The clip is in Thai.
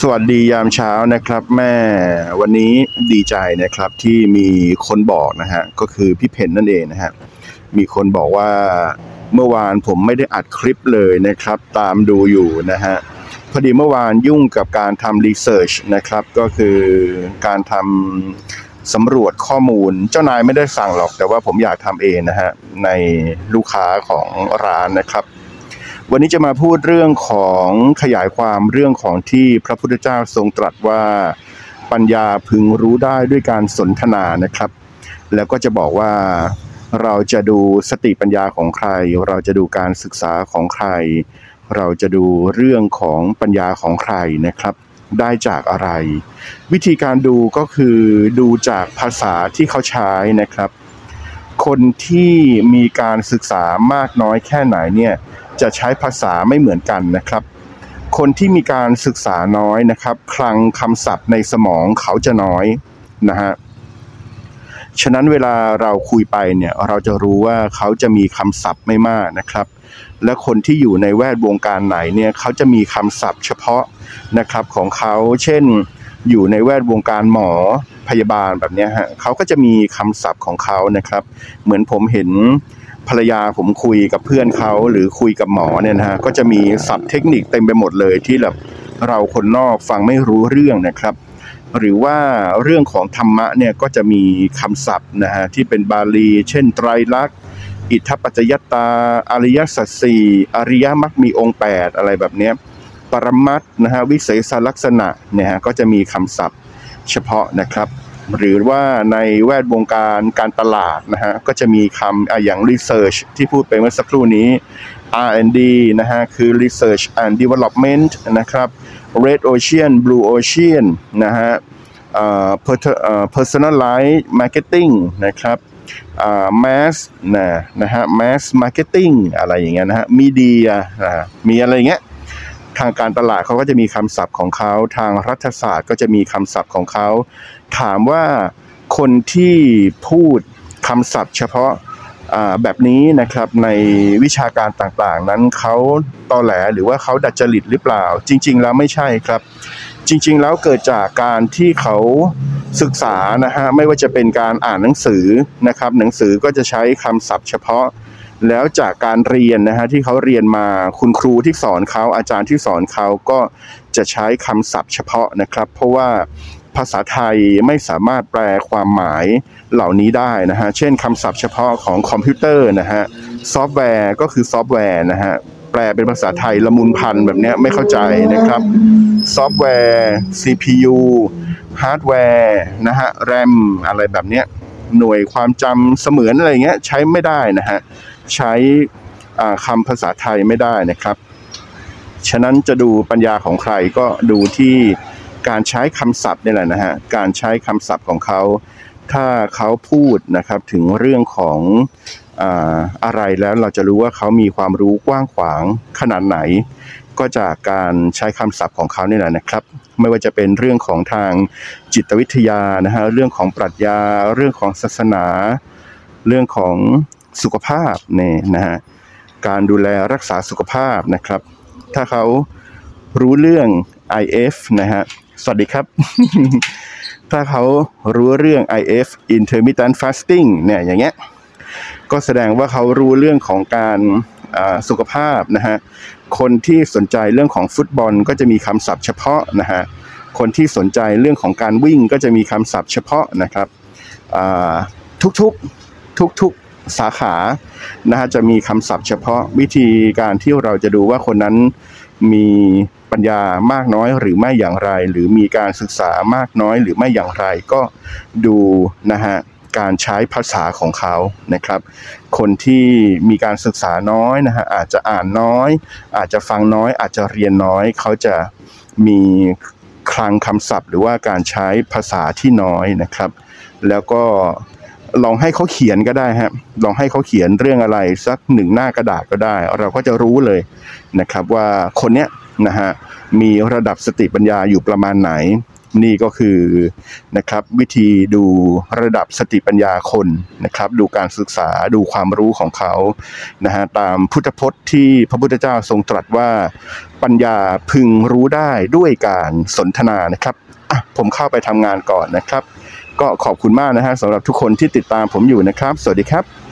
สวัสดียามเช้านะครับ แม่วันนี้ดีใจนะครับที่มีคนบอกนะฮะก็คือพี่เพนนั่นเองนะฮะมีคนบอกว่าเมื่อวานผมไม่ได้อัดคลิปเลยนะครับ ตามดูอยู่นะฮะพอดีเมื่อวานยุ่งกับการทำรีเสิร์ชนะครับ ก็คือการทำสำรวจข้อมูล เจ้านายไม่ได้สั่งหรอก แต่ว่าผมอยากทำเองนะฮะในลูกค้าของร้านนะครับ วันนี้จะมาพูดเรื่องของขยายความเรื่องของที่พระพุทธเจ้าทรงตรัสว่าปัญญาพึงรู้ได้ด้วยการสนทนานะครับ แล้วก็จะบอกว่าเราจะดูสติปัญญาของใคร เราจะดูการศึกษาของใคร เราจะดูเรื่องของปัญญาของใครนะครับ ได้จากอะไร วิธีการดูก็คือดูจากภาษาที่เขาใช้นะครับ คนที่มีการศึกษามากน้อยแค่ไหนเนี่ย จะใช้ภาษาไม่เหมือนกันนะครับ คนที่มีการศึกษาน้อยนะครับ คลังคำศัพท์ในสมองเขาจะน้อยนะฮะฉะนั้นเวลาเราคุยไปเนี่ยเราจะรู้ว่าเขาจะมีคำศัพท์ไม่มากนะครับ และคนที่อยู่ในแวดวงการไหนเนี่ยเขาจะมีคำศัพท์เฉพาะนะครับของเขาเช่น อยู่ในแวดวงการหมอพยาบาลแบบนี้ฮะเขาก็จะมีคำศัพท์ของเขานะครับ เหมือนผมเห็น ภรรยาผมคุยกับเพื่อนเขาหรือคุยกับหมอเนี่ยนะฮะก็จะมีศัพท์เทคนิคเต็มไปหมดเลยที่แบบเราคนนอกฟังไม่รู้เรื่องนะครับ หรือว่าเรื่องของธรรมะเนี่ยก็จะมีคำศัพท์นะฮะที่เป็นบาลี เช่น ไตรลักษณ์อิทธปัจจยตา อริยสัจสี่อริยมรรคมีองค์ 8 อะไรแบบเนี้ยปรมัตถ์นะฮะวิเศษลักษณะเนี่ยฮะก็จะมีคำศัพท์เฉพาะนะครับ หรือว่าในแวดวงการการตลาดนะฮะก็จะมีคำอย่าง research ที่พูดไปเมื่อสักครู่นี้ R&D นะฮะคือ research and development นะครับ red ocean blue ocean นะฮะอ่อ per- เอ่อ personalized marketing นะครับอ่า mass นะนะฮะ mass marketing อะไรอย่างเงี้ยนะฮะ media นะฮะมีอะไรอย่างเงี้ย ทางการตลาดเขาก็จะมีคำศัพท์ของเขาทางรัฐศาสตร์ก็จะมีคำศัพท์ของเขา ถามว่าคนที่พูดคำศัพท์ เฉพาะแบบนี้นะครับในวิชาการต่างๆ นั้นเขาตอแหลหรือว่าเขาดัดจริตหรือเปล่า จริง ๆ แล้วไม่ใช่ครับ จริง ๆ แล้วเกิดจากการที่เขาศึกษานะฮะไม่ว่าจะเป็นการอ่านหนังสือนะครับ หนังสือก็จะใช้คำศัพท์เฉพาะ แล้วจากการเรียนนะฮะที่เขาเรียนมาคุณครูที่สอนเขาอาจารย์ที่สอนเขาก็จะใช้คำศัพท์เฉพาะนะครับ เพราะว่าภาษาไทยไม่สามารถแปลความหมายเหล่านี้ได้นะฮะ เช่นคำศัพท์เฉพาะของคอมพิวเตอร์นะฮะ ซอฟต์แวร์ก็คือซอฟต์แวร์นะฮะ แปลเป็นภาษาไทยละมุนภัณฑ์แบบเนี้ยไม่เข้าใจนะครับ ซอฟต์แวร์ CPU ฮาร์ดแวร์นะฮะ แรมอะไรแบบเนี้ย หน่วยความจำเสมือนอะไรเงี้ยใช้ไม่ได้นะฮะใช้อ่าคำภาษาไทยไม่ได้นะครับ ฉะนั้นจะดูปัญญาของใครก็ดูที่การใช้คำศัพท์นี่แหละนะฮะการใช้คำศัพท์ของเขาถ้าเขาพูดนะครับถึงเรื่องของอะไรแล้วเราจะรู้ว่าเขามีความรู้กว้างขวางขนาดไหน ก็จากการใช้คำศัพท์ของเขาเนี่แหละนะครับ ไม่ว่าจะเป็นเรื่องของทางจิตวิทยานะฮะเรื่องของปรัชญา เรื่องของศาสนา เรื่องของสุขภาพเนี่ยนะฮะการดูแลรักษาสุขภาพนะครับ ถ้าเขารู้เรื่อง IF นะฮะสวัสดีครับ ถ้าเขารู้เรื่อง IF intermittent fasting เนี่ยอย่างเงี้ยก็แสดงว่าเขารู้เรื่องของการ สุขภาพนะฮะคนที่สนใจเรื่องของฟุตบอลก็จะมีคำศัพท์เฉพาะนะฮะคนที่สนใจเรื่องของการวิ่งก็จะมีคำศัพท์เฉพาะนะครับทุกๆทุกๆสาขานะฮะจะมีคำศัพท์เฉพาะวิธีการที่เราจะดูว่าคนนั้นมีปัญญามากน้อยหรือไม่อย่างไร หรือมีการศึกษามากน้อยหรือไม่อย่างไรก็ดูนะฮะ การใช้ภาษาของเขานะครับ คนที่มีการศึกษาน้อยนะฮะอาจจะอ่านน้อย อาจจะฟังน้อย อาจจะเรียนน้อย เขาจะมีคลังคำศัพท์ หรือว่าการใช้ภาษาที่น้อยนะครับ แล้วก็ลองให้เขาเขียนก็ได้ฮะลองให้เขาเขียนเรื่องอะไรสักหนึ่งหน้ากระดาษก็ได้ เราก็จะรู้เลยนะครับว่าคนเนี้ยนะฮะมีระดับสติปัญญาอยู่ประมาณไหน นี่ก็คือนะครับวิธีดูระดับสติปัญญาคนนะครับ ดูการศึกษาดูความรู้ของเขานะฮะตามพุทธพจน์ที่พระพุทธเจ้าทรงตรัสว่าปัญญาพึงรู้ได้ด้วยการสนทนานะครับอะผมเข้าไปทำงานก่อนนะครับ ก็ขอบคุณมากนะฮะสำหรับทุกคนที่ติดตามผมอยู่นะครับ สวัสดีครับ